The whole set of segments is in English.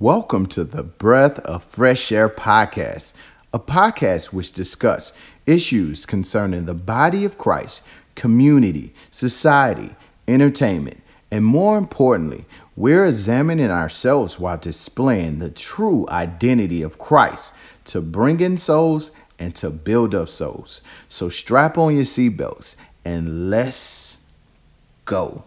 Welcome to the Breath of Fresh Air podcast, a podcast which discusses issues concerning the body of Christ, community, society, entertainment, and more importantly, we're examining ourselves while displaying the true identity of Christ to bring in souls and to build up souls. So strap on your seatbelts and let's go.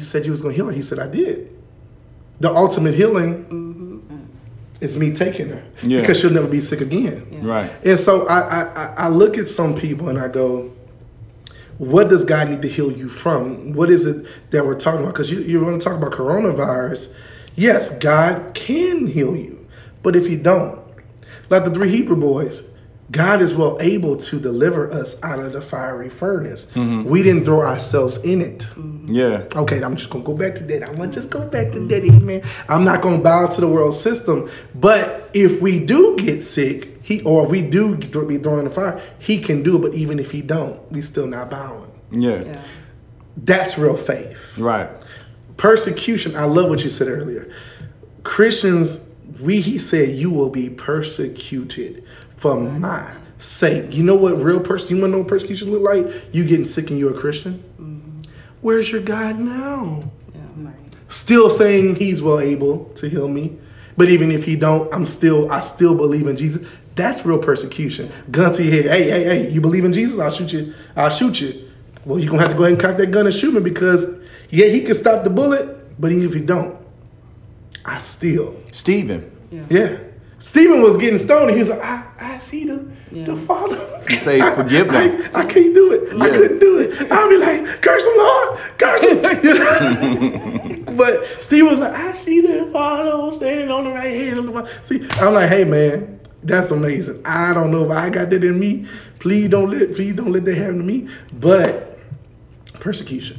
You said you was gonna heal her. He said, I did. The ultimate healing mm-hmm. is me taking her Yeah. because she'll never be sick again. Right. And so I, I, I- I look at some people and I go, what does God need to heal you from? What is it that we're talking about? Because you, you want to talk about coronavirus. Yes, God can heal you. But if you don't, like the three Hebrew boys, God is well able to deliver us out of the fiery furnace. Mm-hmm. We didn't throw ourselves in it. Mm-hmm. Yeah. Okay, I'm just gonna go back to that. I'm gonna just go back to that, amen. I'm not gonna bow to the world system. But if we do get sick, he or if we do be thrown in the fire, he can do it. But even if he don't, we still not bowing. Yeah. That's real faith. Right. Persecution. I love what you said earlier. Christians, we he said you will be persecuted for my sake. You know what real person? You want to know what persecution look like? You getting sick and you're a Christian. Mm-hmm. Where's your God now? still saying he's well able to heal me but even if he don't i'm still i still believe in jesus that's real persecution gun to your head hey hey hey you believe in jesus i'll shoot you i'll shoot you well you're gonna have to go ahead and cock that gun and shoot me because yeah he can stop the bullet but even if he don't i still Stephen. yeah Stephen was getting stoned and he was like, I, I see the, the Father. You say, I- "Forgive them." I, I can't do it. I couldn't do it. I'll be like, curse him, Lord. Curse him. You but Stephen was like, I see the Father standing on the right hand of the Father. See, I'm like, hey man, that's amazing. I don't know if I got that in me. Please don't let please don't let that happen to me. But persecution.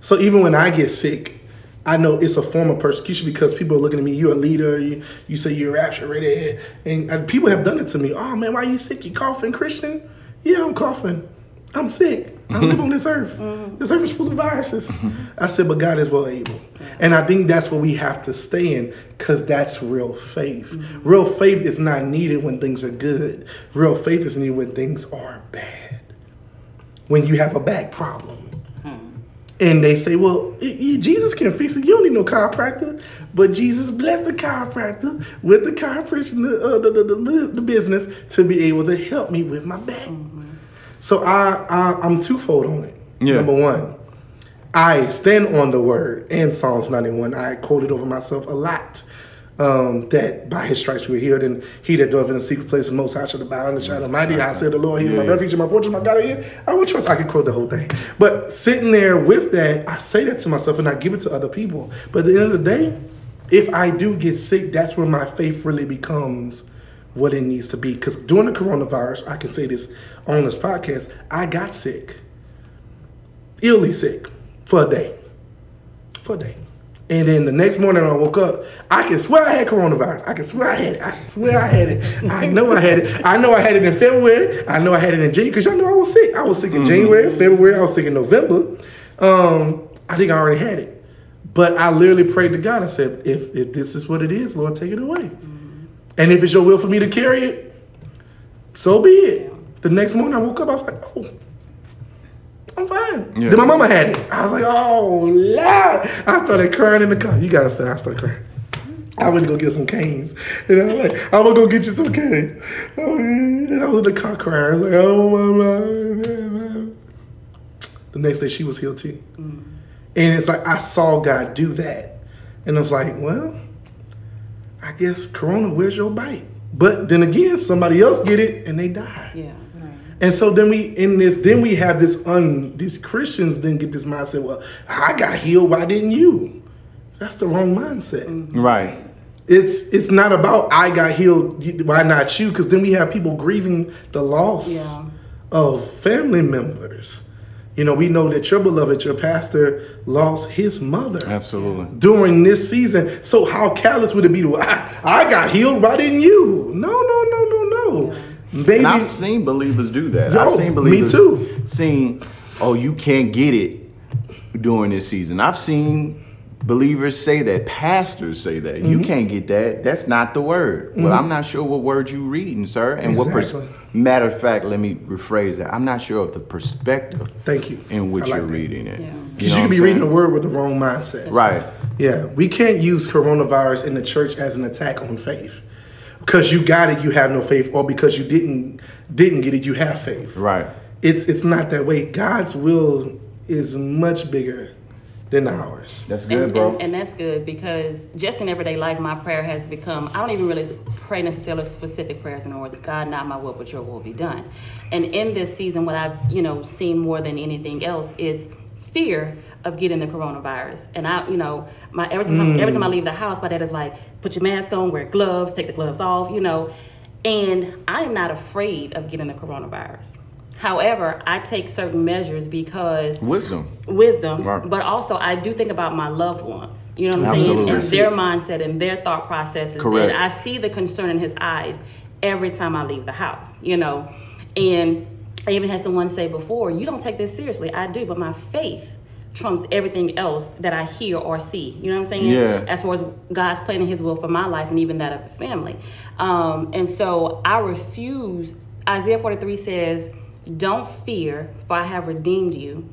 So even when I get sick, I know it's a form of persecution because people are looking at me. You're a leader. You, you say you're rapture ready, and, and people have done it to me. Oh man, why are you sick? You coughing, Christian? Yeah, I'm coughing. I'm sick. I live on this earth. Mm-hmm. This earth is full of viruses. Mm-hmm. I said, but God is well able, and I think that's what we have to stay in because that's real faith. Mm-hmm. Real faith is not needed when things are good. Real faith is needed when things are bad. When you have a back problem and they say, well, y- y- Jesus can fix it. You don't need no chiropractor. But Jesus blessed the chiropractor with the chiropractor, uh, the, the, the, the business to be able to help me with my back. So I, I, I'm twofold on it. Yeah. Number one, I stand on the word in Psalms 91. I quote it over myself a lot. Um, that by his stripes we were healed, and he that dwelleth in the secret place of the most high shall abide in the shadow of mighty. I said, The Lord, He is my refuge and my fortress, my God. Him I will trust. I can quote the whole thing. But sitting there with that, I say that to myself and I give it to other people. But at the end of the day, if I do get sick, that's when my faith really becomes what it needs to be. Because during the coronavirus, I can say this on this podcast, I got sick illy sick for a day. For a day. And then the next morning I woke up, I can swear I had coronavirus. I can swear I had it. I swear I had it. I know I had it. I know I had it in February. I know I had it in January because y'all know I was sick. I was sick in January, February. I was sick in November. Um, I think I already had it. But I literally prayed to God. I said, if, if this is what it is, Lord, take it away. And if it's your will for me to carry it, so be it. The next morning I woke up, I was like, oh, I'm fine. Yeah. Then my mama had it. I was like, oh, Lord. I started crying in the car. You gotta say, I started crying. I went to go get some canes. And I was like, I'm gonna go get you some canes. Oh, and I was in the car crying. I was like, oh, my God. The next day she was healed too. Mm. And it's like, I saw God do that. And I was like, well, I guess Corona, where's your bite? But then again, somebody else get it and they die. Yeah. And so then we in this, then we mm. have this un these Christians then get this mindset, well, I got healed, why didn't you? That's the wrong mindset. Mm-hmm. Right. It's it's not about I got healed, why not you? Because then we have people grieving the loss Yeah. of family members. You know, we know that your beloved, your pastor, lost his mother Absolutely. during this season. So how callous would it be to I, I got healed, why didn't you? No, no, no, no, no. Maybe And I've seen believers do that. Yo, I've seen me believers too. Saying, "Oh, you can't get it during this season." I've seen believers say that. Pastors say that Mm-hmm. you can't get that. That's not the word. Well, I'm not sure what word you're reading, sir, and what. Pers- matter of fact, let me rephrase that. I'm not sure of the perspective Thank you. in which like you're that. reading it. Yeah. Because you, know could be what I'm reading the word with the wrong mindset. Right. Yeah, we can't use coronavirus in the church as an attack on faith. Because you got it, you have no faith, or because you didn't didn't get it, you have faith. Right. It's it's not that way. God's will is much bigger than ours. That's good, and, bro. And, and that's good because just in everyday life, my prayer has become I don't even really pray necessarily specific prayers in other words, God, not my will, but your will be done. And in this season, what I've you know seen more than anything else is fear of getting the coronavirus. And I, you know, my every time, every mm. time I leave the house, my dad is like, put your mask on, wear gloves, take the gloves off, you know. And I am not afraid of getting the coronavirus. However, I take certain measures because Wisdom. wisdom, Right. but also I do think about my loved ones. You know what I'm Absolutely. saying? And their mindset and their thought processes. Correct. And I see the concern in his eyes every time I leave the house, you know. And I even had someone say before, you don't take this seriously. I do, but my faith trumps everything else that I hear or see. You know what I'm saying? Yeah. As far as God's plan and his will for my life and even that of the family. Um, and so I refuse, Isaiah 43 says, don't fear, for I have redeemed you.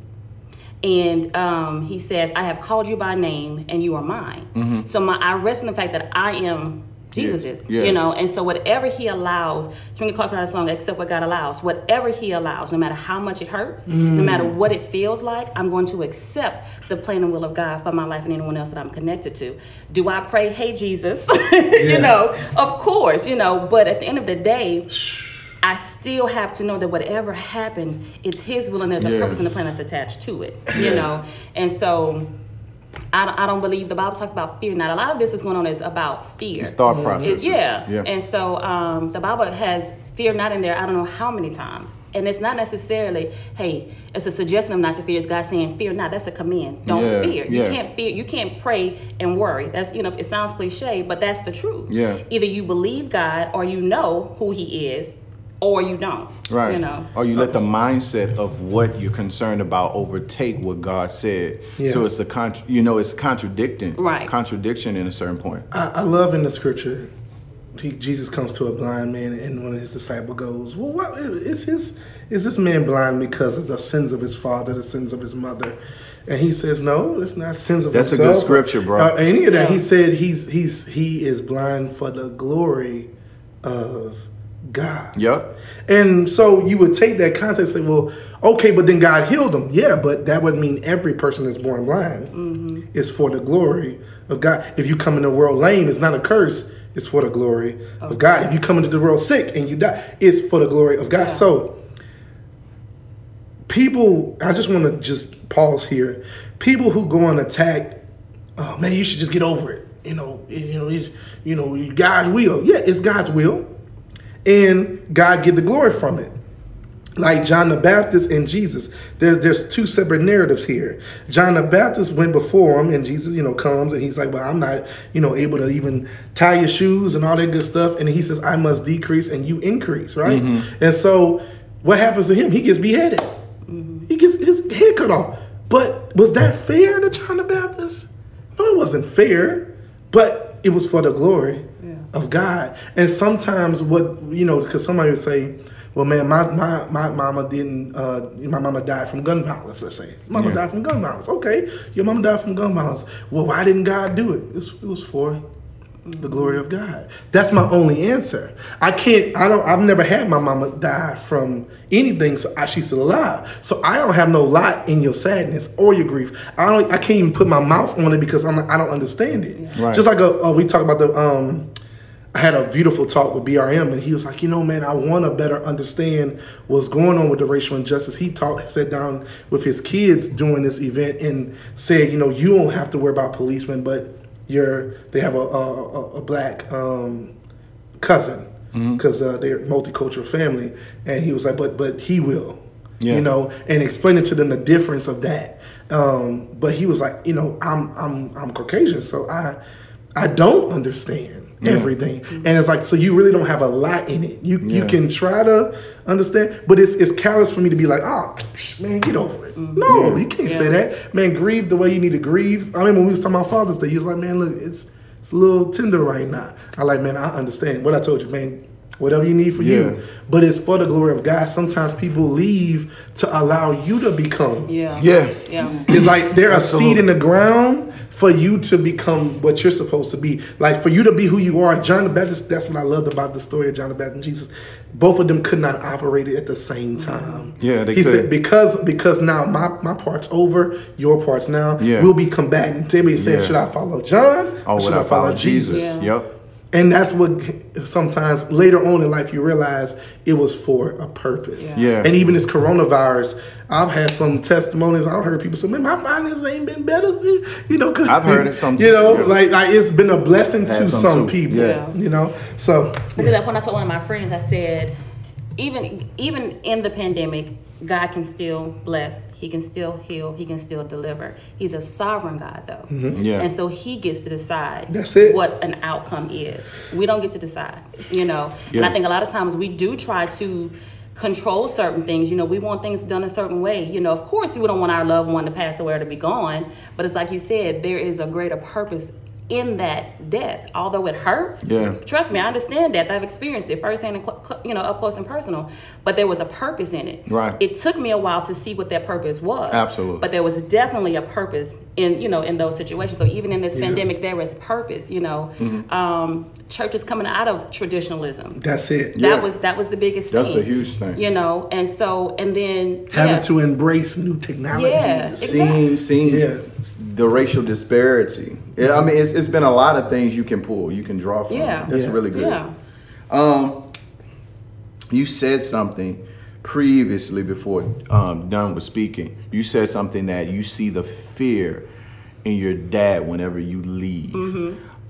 And um, he says, I have called you by name and you are mine. So my, I rest in the fact that I am Jesus's, Mm-hmm. Yeah. you know, and so whatever he allows, Twinkie Clark wrote a song, except what God allows, whatever he allows, no matter how much it hurts, no matter what it feels like, I'm going to accept the plan and will of God for my life and anyone else that I'm connected to. Do I pray, hey, Jesus? you know, of course, you know, but at the end of the day, I still have to know that whatever happens, it's His will and there's a purpose and a plan that's attached to it, you know? And so I don't, I don't believe the Bible talks about fear. Not a lot of this is going on is about fear. It's thought It- processes. yeah. Yeah. And so um, the Bible has fear not in there, I don't know how many times. And it's not necessarily, hey, it's a suggestion of not to fear. It's God saying fear not. That's a command. Don't Yeah, fear. You can't fear. You can't pray and worry. That's you know. It sounds cliche, but that's the truth. Yeah. Either you believe God or you know who He is, or you don't. Right. You know. Or you let the mindset of what you're concerned about overtake what God said. Yeah. So it's a con- you know it's contradicting. Right. Contradiction in a certain point. I, I love in the scripture, he, Jesus comes to a blind man, and one of his disciples goes, "Well, what is his? Is this man blind because of the sins of his father, the sins of his mother?" And he says, "No, it's not sins of his." That's a good scripture, bro. Uh, or any of that." He said, "He's he's he is blind for the glory of God." Yep. And so you would take that context and say, well, okay, but then God healed them. Yeah, but that would mean every person that's born blind mm-hmm. is for the glory of God. If you come in the world lame, it's not a curse, it's for the glory of God. If you come into the world sick and you die, it's for the glory of God. Yeah. So people, I just want to just pause here. People who go on attack, oh man, you should just get over it. You know, you know, it's, you know, God's will. Yeah, it's God's will and God get the glory from it. Like John the Baptist and Jesus, there's there's two separate narratives here. John the Baptist went before him, and Jesus, you know, comes and he's like, "Well, I'm not, you know, able to even tie your shoes and all that good stuff." And he says, "I must decrease and you increase," right? Mm-hmm. And so, what happens to him? He gets beheaded. Mm-hmm. He gets his head cut off. But was that fair to John the Baptist? No, it wasn't fair. But it was for the glory of God. And sometimes what you know, because somebody would say, "Well, man, my my, my mama didn't. Uh, my mama died from gun violence. Let's say, mama Yeah. died from gun violence. Okay, your mama died from gun violence. Well, why didn't God do it? It was, it was for the glory of God. That's my only answer. I can't. I don't. I've never had my mama die from anything. So I, she's still alive. So I don't have no lot in your sadness or your grief. I don't. I can't even put my mouth on it because I'm. I don't understand it. Right. Just like uh uh, we talk about the um. I had a beautiful talk with BRM, and he was like, you know, man, I want to better understand what's going on with the racial injustice. He talked, sat down with his kids during this event and said, you know, you don't have to worry about policemen, but you're they have a a, a, black um, cousin because uh, they're multicultural family, and he was like, but but he will, Yeah. you know, and explaining to them the difference of that. Um, but he was like, you know, I'm I'm I'm Caucasian, so I I don't understand everything, and it's like, so you really don't have a lot in it. You you can try to understand, but it's it's callous for me to be like, oh man, get over it. Mm-hmm. No, you can't say that, man. Grieve the way you need to grieve. I mean, when we was talking about Father's Day, he was like, man, look, it's it's a little tender right now. I like, man, I understand what I told you, man. Whatever you need for Yeah. you, but it's for the glory of God. Sometimes people leave to allow you to become. Yeah. Yeah. Yeah. It's like they're a seed in the ground for you to become what you're supposed to be. Like for you to be who you are. John the Baptist, that's what I loved about the story of John the Baptist and Jesus. Both of them could not operate at the same time. Yeah, they could. he said, couldn't. because because now my, my part's over, your part's now. Yeah. We'll be combating. They be saying, Yeah. should I follow John? Oh, or should I follow Jesus? Yeah. Yep. And that's what sometimes later on in life you realize it was for a purpose. Yeah. Yeah. And even this coronavirus, I've had some testimonies. I've heard people say, "Man, my finances ain't been better." You know, 'cause- I've heard it some You know, too, yeah. like like it's been a blessing to some some people. yeah. You know, so Because like when I told one of my friends, I said, even even in the pandemic, God can still bless. He can still heal. He can still deliver. He's a sovereign God, though. Mm-hmm. Yeah. And so He gets to decide. That's it. What an outcome is. We don't get to decide. You know. And I think a lot of times we do try to control certain things. You know, we want things done a certain way. You know, of course, we don't want our loved one to pass away or to be gone. But it's like you said, there is a greater purpose in that death. Although it hurts, Yeah. trust me, I understand death. I've experienced it firsthand, and cl- cl- you know, up close and personal. But there was a purpose in it. Right. It took me a while to see what that purpose was. Absolutely. But there was definitely a purpose in you know in those situations. So even in this pandemic, there is purpose. You know, Mm-hmm. um, churches coming out of traditionalism. that's it. Yeah. That was that was the biggest That's thing. a huge thing. You know, and so and then Having yeah. to embrace new technologies. Yeah. Seeing, seeing Yeah. the racial disparity. Yeah, I mean, it's, it's been a lot of things you can pull, you can draw from. Yeah. That's Yeah. really good. Yeah. Um, you said something previously before um, Dunn was speaking. You said something that you see the fear in your dad whenever you leave.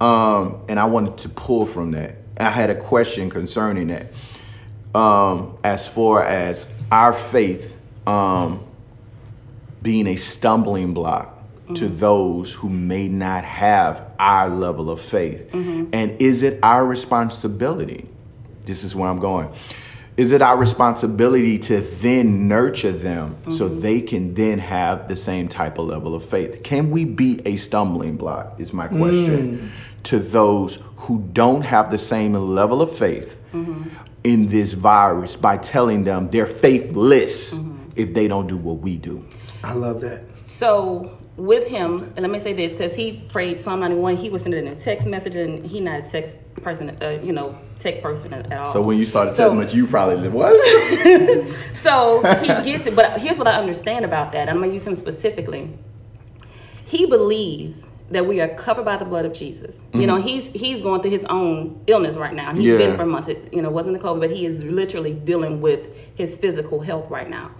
Um, and I wanted to pull from that. I had a question concerning that. Um, as far as our faith um, being a stumbling block to those who may not have our level of faith. Mm-hmm. And is it our responsibility? This is where I'm going. Is it our responsibility to then nurture them so mm-hmm. they can then have the same type of level of faith? Can we be a stumbling block? Is my question mm. to those who don't have the same level of faith mm-hmm. in this virus by telling them they're faithless if they don't do what we do. I love that. So with him, and let me say this because he prayed Psalm 91. He was sending a text message, and he not a text person, uh, you know, tech person at all. So when you started So- telling much, you probably what? So he gets it. But here's what I understand about that. I'm going to use him specifically. He believes that we are covered by the blood of Jesus. You know, he's he's going through his own illness right now. He's Mm-hmm. Yeah. been for months. It, you know, wasn't the COVID, but he is literally dealing with his physical health right now.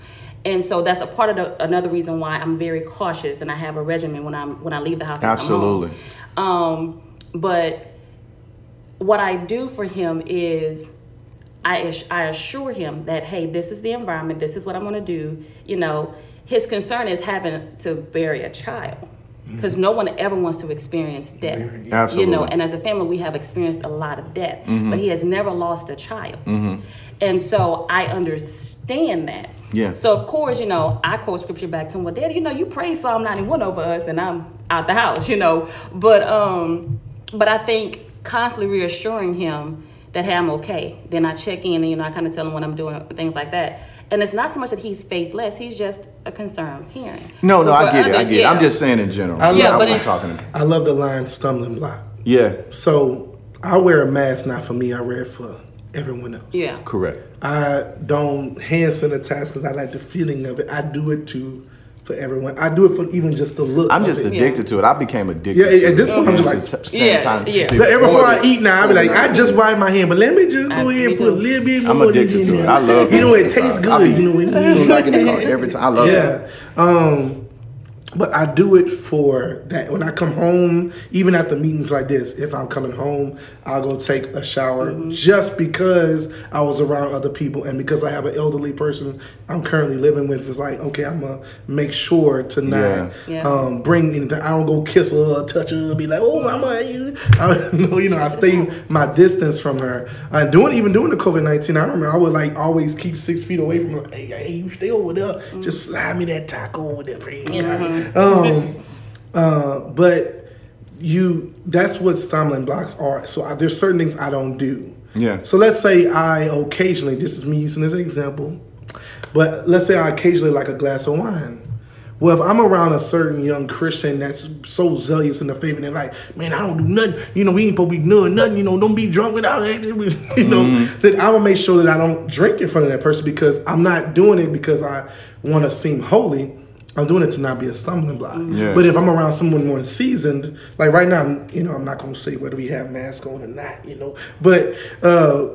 And so that's a part of the, another reason why I'm very cautious and I have a regimen when I'm when I leave the house. and come home. Absolutely. Um, but what I do for him is I, I assure him that, hey, this is the environment, this is what I'm going to do. You know, his concern is having to bury a child because no one ever wants to experience death. You know, and as a family, we have experienced a lot of death, but he has never lost a child. And so I understand that. Yeah. So of course, you know, I quote scripture back to him. Well, Daddy, you know, you pray Psalm 91 over us, and I'm out the house, you know. But um, but I think constantly reassuring him that hey, I'm okay. Then I check in, and you know, I kind of tell him what I'm doing, things like that. And it's not so much that he's faithless; he's just a concerned parent. No, no, I for get it. I others, get it. I'm just saying in general. I yeah, love- I'm it- talking to I love the line stumbling block. Yeah, So I wear a mask not for me, I wear it for everyone else. Yeah. correct. I don't hand sanitize because I like the feeling of it. I do it to for everyone. I do it for even just the look. I'm just it. addicted to it. I became addicted. Yeah, to at this point, I'm just like- since Yeah, time- yeah. But every before before I eat now, I be like, I just wipe my hand, but let me just go ahead and put a little bit more. I'm addicted to it. I love it. You know, it tastes good. You know, when Feel like in the car every time. I love it. Um, but I do it for that. When I come home, even after meetings like this, if I'm coming home, I'll go take a shower mm-hmm. just because I was around other people and because I have an elderly person I'm currently living with. It's like, okay, I'm gonna make sure to not Yeah. Yeah. Um, bring anything. I don't go kiss her, touch her, be like, oh, mama, you. I, no, you know, I stay my distance from her. And doing even doing the COVID nineteen, I remember I would like always keep six feet away from her. Hey, hey, you stay over there. Just slide me that taco over there, friend. Mm-hmm. Um, uh, but you, that's what stumbling blocks are. So I, there's certain things I don't do. Yeah. So let's say I occasionally, this is me using this example, but let's say I occasionally like a glass of wine. Well, if I'm around a certain young Christian that's so zealous in the faith and they're like, man, I don't do nothing, you know, we ain't supposed to be doing nothing, you know, don't be drunk without it, you know, that I'm gonna make sure that I don't drink in front of that person because I'm not doing it because I wanna seem holy. I'm doing it to not be a stumbling block. Yeah. But if I'm around someone more seasoned, like right now, you know, I'm not gonna say whether we have masks on or not, you know, but uh,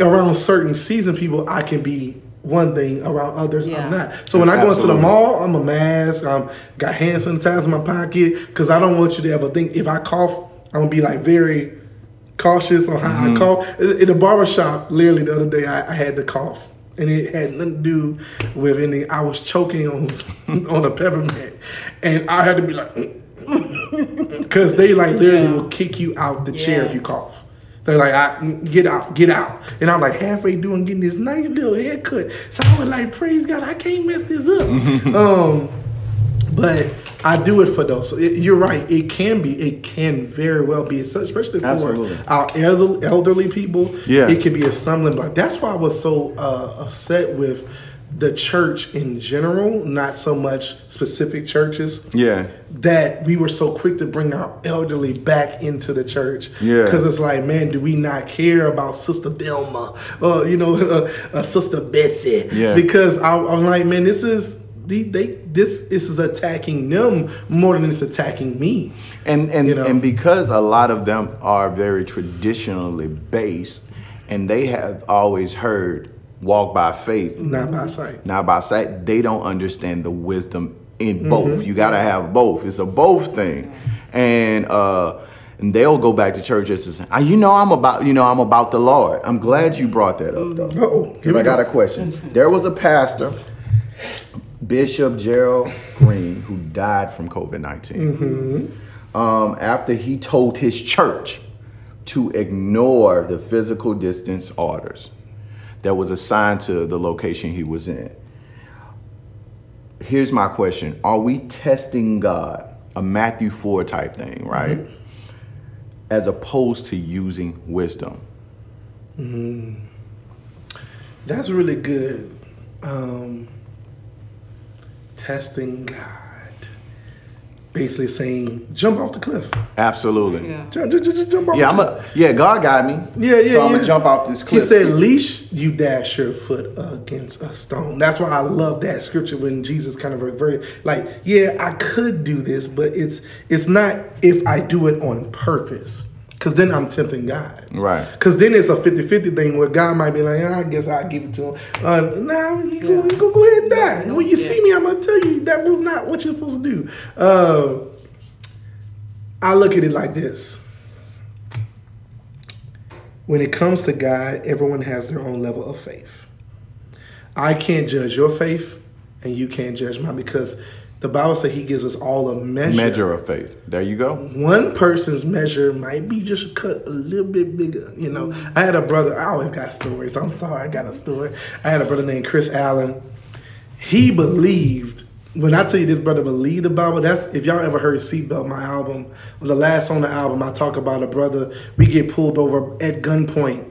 around certain seasoned people, I can be one thing. Around others, Yeah. I'm not. So when I go into the mall, I'm a mask. I'm got hand sanitizer in my pocket because I don't want you to ever think if I cough, I'm gonna be like very cautious on how Mm-hmm. I cough. In in the barber shop, literally the other day, I, I had to cough. And it had nothing to do with any. I was choking on on a peppermint, and I had to be like, because they like literally Yeah. will kick you out the chair if you cough. They're like, I, get out, get out. And I'm like halfway doing getting this nice little haircut. So I was like, praise God, I can't mess this up. um, but I do it for those. So it, you're right. It can be. It can very well be, especially for Absolutely. our elderly, elderly people. Yeah. it can be a stumbling block. That's why I was so uh, upset with the church in general, not so much specific churches Yeah. that we were so quick to bring our elderly back into the church. Yeah. Because it's like, man, do we not care about Sister Delma or, you know, uh, uh, Sister Betsy? Yeah. Because I, I'm like, man, this is. They, they, this, this is attacking them more than it's attacking me. And and You know? and because a lot of them are very traditionally based, and they have always heard walk by faith, Not by sight. not by sight. They don't understand the wisdom in Mm-hmm. both. You gotta have both. It's a both thing, and uh, and they'll go back to church just to say, "Ah, you know, I'm about, you know, I'm about the Lord. I'm glad you brought that up, though. Uh-oh, here Here we I got go. a question. There was a pastor, Bishop Gerald Green, who died from COVID 19. Um, after he told his church to ignore the physical distance orders that was assigned to the location he was in. Here's my question Are we testing God? A Matthew 4 type thing, right? As opposed to using wisdom. That's really good. Um, testing God. Basically saying, jump off the cliff. Absolutely. Yeah. Jump, just, just jump off Yeah, the I'm cliff. a yeah. God got me. Yeah, yeah, So I'm gonna jump off this cliff. He cliff. said, "Least you dash your foot against a stone." That's why I love that scripture when Jesus kind of reverted. Like, yeah, I could do this, but it's it's not if I do it on purpose, because then I'm tempting God. Right. Because then it's a 50-50 thing where God might be like, "Ah, I guess I'll give it to him. Uh, nah, you go, you go, go ahead and die. And when you see me, I'm gonna tell you that was not what you're supposed to do. Uh, I look at it like this when it comes to God, everyone has their own level of faith. I can't judge your faith, and you can't judge mine because the Bible says He gives us all a measure. Measure of faith. There you go. One person's measure might be just cut a little bit bigger. You know, I had a brother. I always got stories. I'm sorry, I got a story. I had a brother named Chris Allen. He believed. When I tell you this brother believed the Bible, that's if y'all ever heard Seatbelt, my album, the last on the album, I talk about a brother. We get pulled over at gunpoint,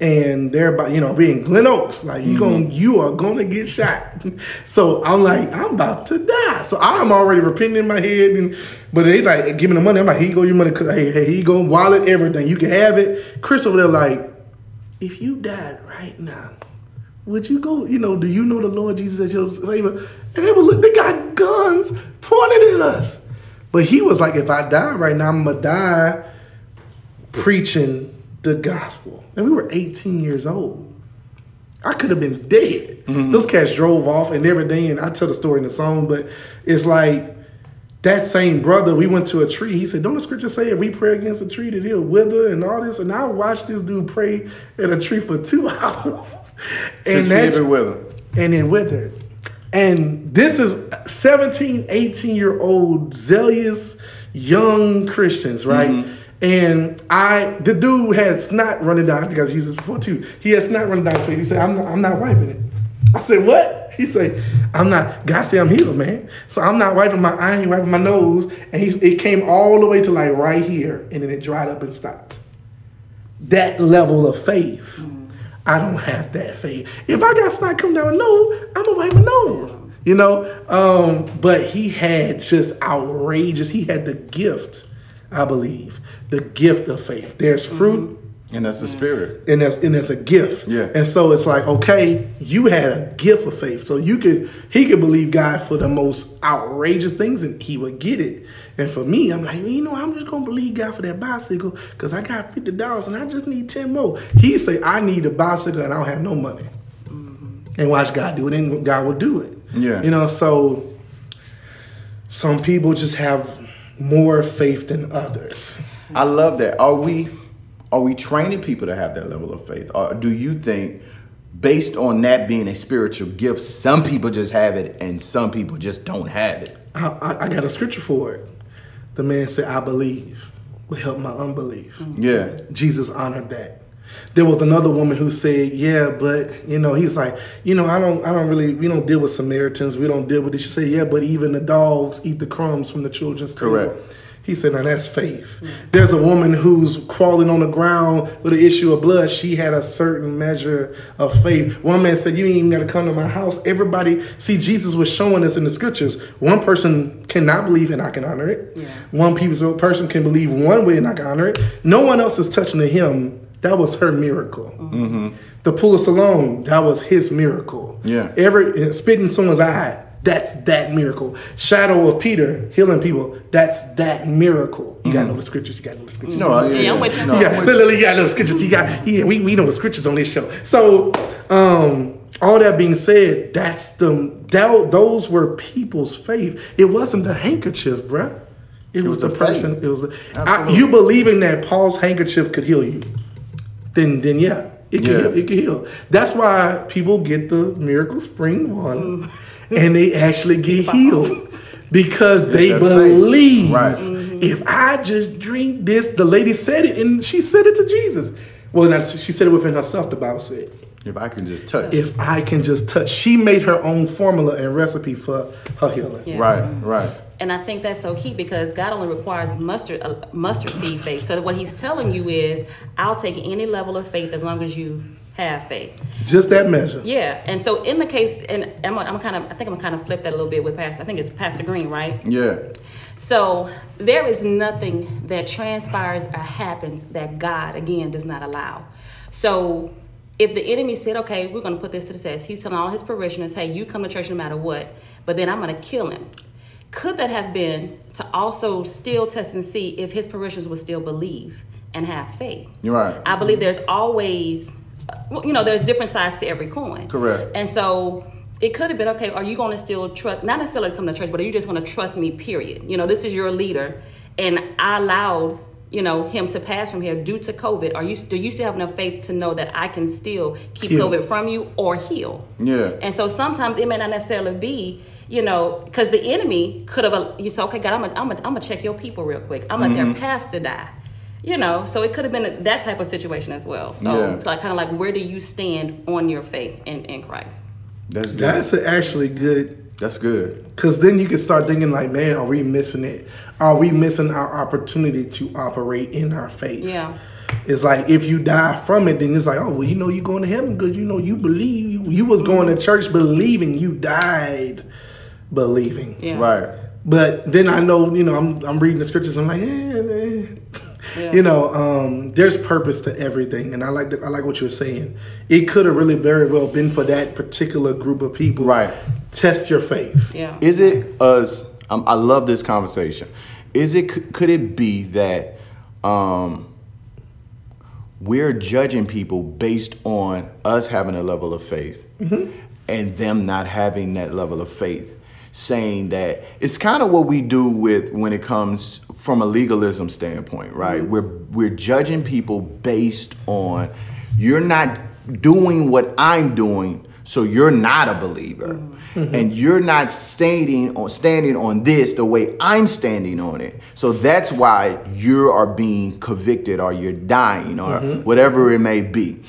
and they're about you know being Glen Oaks, like you going mm-hmm. you are gonna get shot. So I'm like I'm about to die. So I'm already repenting in my head, and but they like give me the money. I'm like here you go your money. Hey hey here you go wallet everything you can have it. Chris over there like if you died right now, would you go? You know, do you know the Lord Jesus as your Savior? And they were they got guns pointed at us. But he was like, if I die right now, I'm gonna die preaching the gospel. And we were 18 years old. I could have been dead. Mm-hmm. Those cats drove off and everything, and I tell the story in the song, but it's like that same brother, we went to a tree. He said, Don't the scripture say if we pray against a tree that he'll wither and all this? And I watched this dude pray at a tree for two hours. To and see that- if it will. and it withered. And this is 17, 18 year old zealous young Christians, right? Mm-hmm. And I, the dude had snot running down. I think I used this before too. He had snot running down his face. He said, "I'm not, I'm not wiping it." I said, "What?" He said, "I'm not." God said, "I'm healed, man." So I'm not wiping my. I ain't wiping my nose. And he, it came all the way to like right here, and then it dried up and stopped that level of faith. I don't have that faith. If I got snot come down my nose, I'm gonna wipe my nose. You know, um, but he had just outrageous. He had the gift, I believe, the gift of faith. There's fruit, And that's the spirit. and that's and that's a gift. Yeah. And so it's like, okay, you had a gift of faith, so you could he could believe God for the most outrageous things, and he would get it. And for me, I'm like, you know, I'm just gonna believe God for that bicycle because I got fifty dollars and I just need ten more. He say I need a bicycle and I don't have no money, mm-hmm. and watch God do it, and God will do it. Yeah. You know, so some people just have more faith than others. I love that. Are we are we training people to have that level of faith? Or do you think based on that being a spiritual gift, some people just have it and some people just don't have it? I, I, I got a scripture for it. The man said, I believe, but help my unbelief. Yeah. Jesus honored that. There was another woman who said, "Yeah, but you know," he's like, "You know, I don't, I don't really, we don't deal with Samaritans. We don't deal with this." She said, "Yeah, but even the dogs eat the crumbs from the children's table." Correct. He said, "Now that's faith." There's a woman who's crawling on the ground with an issue of blood. She had a certain measure of faith. One man said, "You ain't even got to come to my house." Everybody, see, Jesus was showing us in the scriptures. One person cannot believe, and I can honor it. Yeah. One people, person can believe one way, and I can honor it. No one else is touching the hem. That was her miracle. The pool of Siloam, that was his miracle. Yeah. Every spit in someone's eye, that's that miracle. Shadow of Peter healing people, that's that miracle. You gotta know the scriptures. You gotta know the scriptures. No, I- Yeah, I'm with you. No, You got, I'm with look, look, you got those scriptures. You got, yeah, we, we know the scriptures on this show. So, um, all that being said, that's the that, those were people's faith. It wasn't the handkerchief, bruh. It, was, was the the faith. person. It was the, I, Absolutely. you believing that Paul's handkerchief could heal you. Then, then yeah, it can Yeah. heal, it can heal. That's why people get the miracle spring water, mm. and they actually get healed because they that faith. believe. Right. If I just drink this, the lady said it, and she said it to Jesus. Well, not, she said it within herself. The Bible said, If I can just touch. "If I can just touch." She made her own formula and recipe for her healing. Yeah. Right, right. And I think that's so key because God only requires mustard uh, mustard seed faith. So what He's telling you is, I'll take any level of faith as long as you have faith. Just that measure. Yeah. And so in the case, and I'm, I'm kind of, I think I'm kind of flip that a little bit with Pastor. I think it's Pastor Green, right? Yeah. So there is nothing that transpires or happens that God again does not allow. So if the enemy said, okay, we're going to put this to the test, he's telling all his parishioners, hey, you come to church no matter what, but then I'm going to kill him. Could that have been to also still test and see if his parishioners would still believe and have faith? You're right. I believe there's always, well, you know, there's different sides to every coin. Correct. And so it could have been okay. Are you going to still trust? Not necessarily come to church, but are you just going to trust me? Period. You know, this is your leader, and I allowed you know him to pass from here due to COVID. Are you do you still have enough faith to know that I can still keep Heal. COVID from you or heal? Yeah. And so sometimes it may not necessarily be, you know, because the enemy could have, you say, okay, God, I'm gonna I'm gonna I'm gonna check your people real quick. I'm gonna Mm-hmm. let their pastor die. You know, so it could have been that type of situation as well. So Yeah. it's like kind of like where do you stand on your faith in, in Christ? That's good. That's actually good That's good. Cause then you can start thinking like, man, are we missing it? Are we missing our opportunity to operate in our faith? Yeah. It's like if you die from it, then it's like, oh well, you know you're going to heaven because you know you believe you, you was going to church believing you died believing. Yeah. Right. But then I know, you know, I'm I'm reading the scriptures. I'm like, eh, eh. Yeah. You know, um, there's purpose to everything, and I like that. I like what you're saying. It could have really very well been for that particular group of people. Right. Test your faith. Yeah. Is it us? Um, I love this conversation. Is it? Could it be that um, we're judging people based on us having a level of faith and them not having that level of faith? Saying that it's kind of what we do with when it comes from a legalism standpoint, right? Mm-hmm. We're we're judging people based on you're not doing what I'm doing, so you're not a believer. Mm-hmm. And mm-hmm. you're not standing on standing on this the way I'm standing on it. So that's why you are being convicted or you're dying or whatever it may be.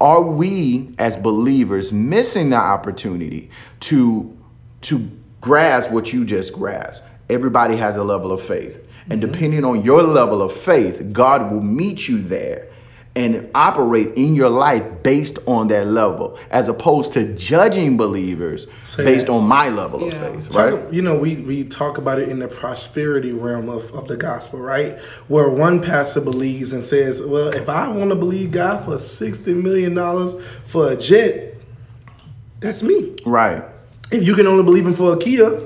Are we as believers missing the opportunity to to grasp what you just grasped? Everybody has a level of faith. And mm-hmm. depending on your level of faith, God will meet you there and operate in your life based on that level, as opposed to judging believers Say based that. on my level of Yeah. faith, Talk- right? You know, we, we talk about it in the prosperity realm of, of the gospel, right? Where one pastor believes and says, well, if I want to believe God for $60 million for a jet, that's me. Right. If you can only believe him for a Kia,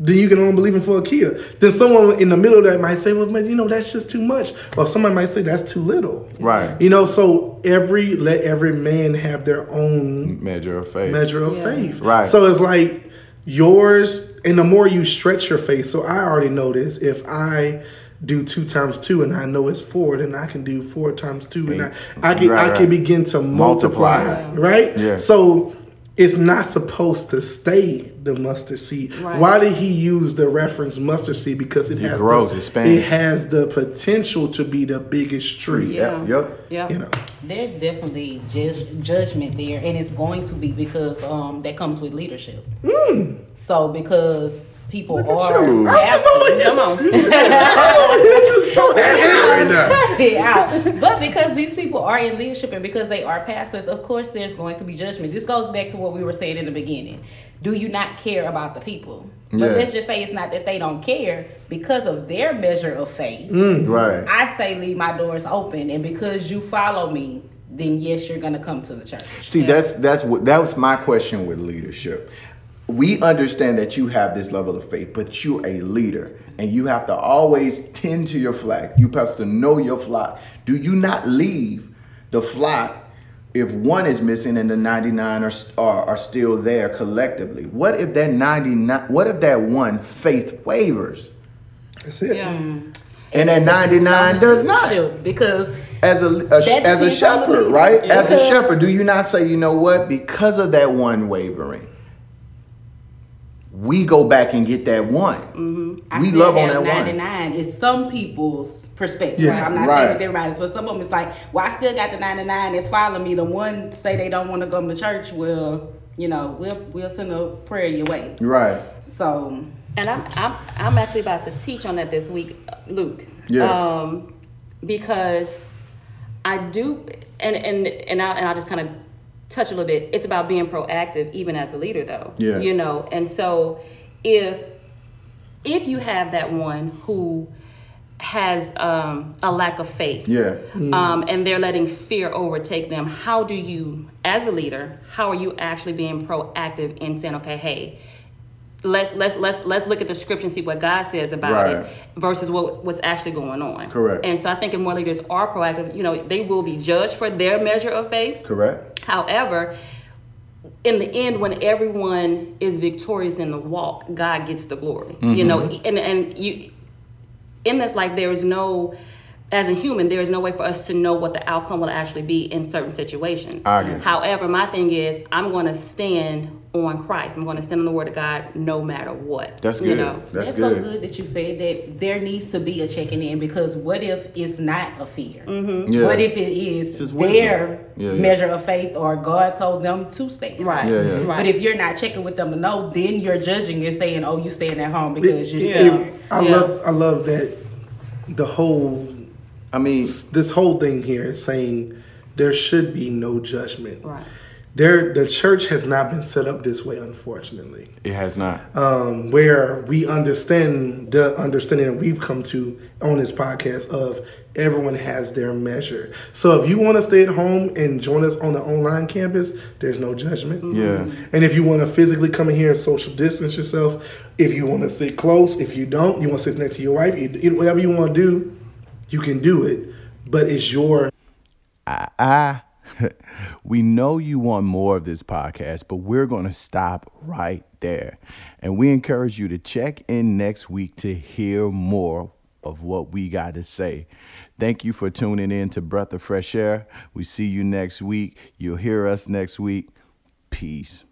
then you can only believe in for a Kia. Then someone in the middle of that might say, well, man, you know, that's just too much. Or somebody might say that's too little. Right. You know, so every let every man have their own Measure of faith. measure of Yeah. faith. Right. So it's like yours, and the more you stretch your faith. So I already know this. If I do two times two and I know it's four, then I can do four times two, and I, I can Right, I right. can begin to multiply, Multiply. right? Yeah. So it's not supposed to stay the mustard seed. Right. Why did he use the reference mustard seed? Because it, It has grows, the, expands. it has the potential to be the biggest tree. Yeah. Yep. Yep. Yeah. You know. There's definitely judge, judgment there, and it's going to be because um, that comes with leadership. So because people at are you. I'm just over here. Come on. I'm just so happy right now. Yeah, but because these people are in leadership and because they are pastors, of course there's going to be judgment. This goes back to what we were saying in the beginning. Do you not care about the people? But Yeah. let's just say it's not that they don't care because of their measure of faith. Mm. Right. I say leave my doors open, and because you follow me, then yes, you're gonna come to the church. See, that's that's what that was my question with leadership. We understand that you have this level of faith, but you're a leader, and you have to always tend to your flock. You have to know your flock. Do you not leave the flock if one is missing and the 99 are, are, are still there collectively? What if that 99? What if that one faith wavers That's it. Yeah. and that 99 does not? Because as a, a as a depends on the shepherd, right? Yeah. As a shepherd, do you not say, you know what? Because of that one wavering, we go back and get that one. I We love on have that one. 99 is some people's perspective. Yeah, I'm not right. saying it's everybody's, but some of them it's like, well, I still got the 99 that's following me. The one say they don't want to come to church, well, you know, we'll we'll send a prayer your way. Right. So And I'm, I'm, I'm actually about to teach on that this week, Luke. Yeah. Um, because I do, and and and I and I'll just kind of touch a little bit. It's about being proactive, even as a leader, though. Yeah. You know, and so if if you have that one who has um, a lack of faith, Yeah. um, and they're letting fear overtake them. How do you, as a leader, how are you actually being proactive in saying, okay, hey, let's let's let's let's look at the scripture and see what God says about Right. it versus what what's actually going on. Correct. And so I think if more leaders are proactive, you know, they will be judged for their measure of faith. Correct. However, in the end, when everyone is victorious in the walk, God gets the glory. You know, mm-hmm. and and you in this life, there is no, as a human, there is no way for us to know what the outcome will actually be in certain situations. However, my thing is, I'm going to stand on Christ. I'm going to stand on the Word of God no matter what. That's You good. know? That's That's so good. good that you said that there needs to be a checking in because what if it's not a fear? Mm-hmm. Yeah. What if it is Just their Yeah, yeah. measure of faith or God told them to stand? Right. Yeah, yeah. Right. But if you're not checking with them to know, then you're judging and saying, "Oh, you staying at home because you're It- scared." I Yeah. love I love that the whole I mean, this whole thing here is saying there should be no judgment. Right. There the church has not been set up this way, unfortunately. It has not. um, where we understand the understanding that we've come to on this podcast of everyone has their measure. So if you want to stay at home and join us on the online campus, there's no judgment. Yeah. And if you want to physically come in here and social distance yourself, if you want to sit close, if you don't, you want to sit next to your wife, you, whatever you want to do, you can do it. But it's your I, I we know you want more of this podcast, but we're going to stop right there. And we encourage you to check in next week to hear more of what we got to say. Thank you for tuning in to Breath of Fresh Air. We see you next week. You'll hear us next week. Peace.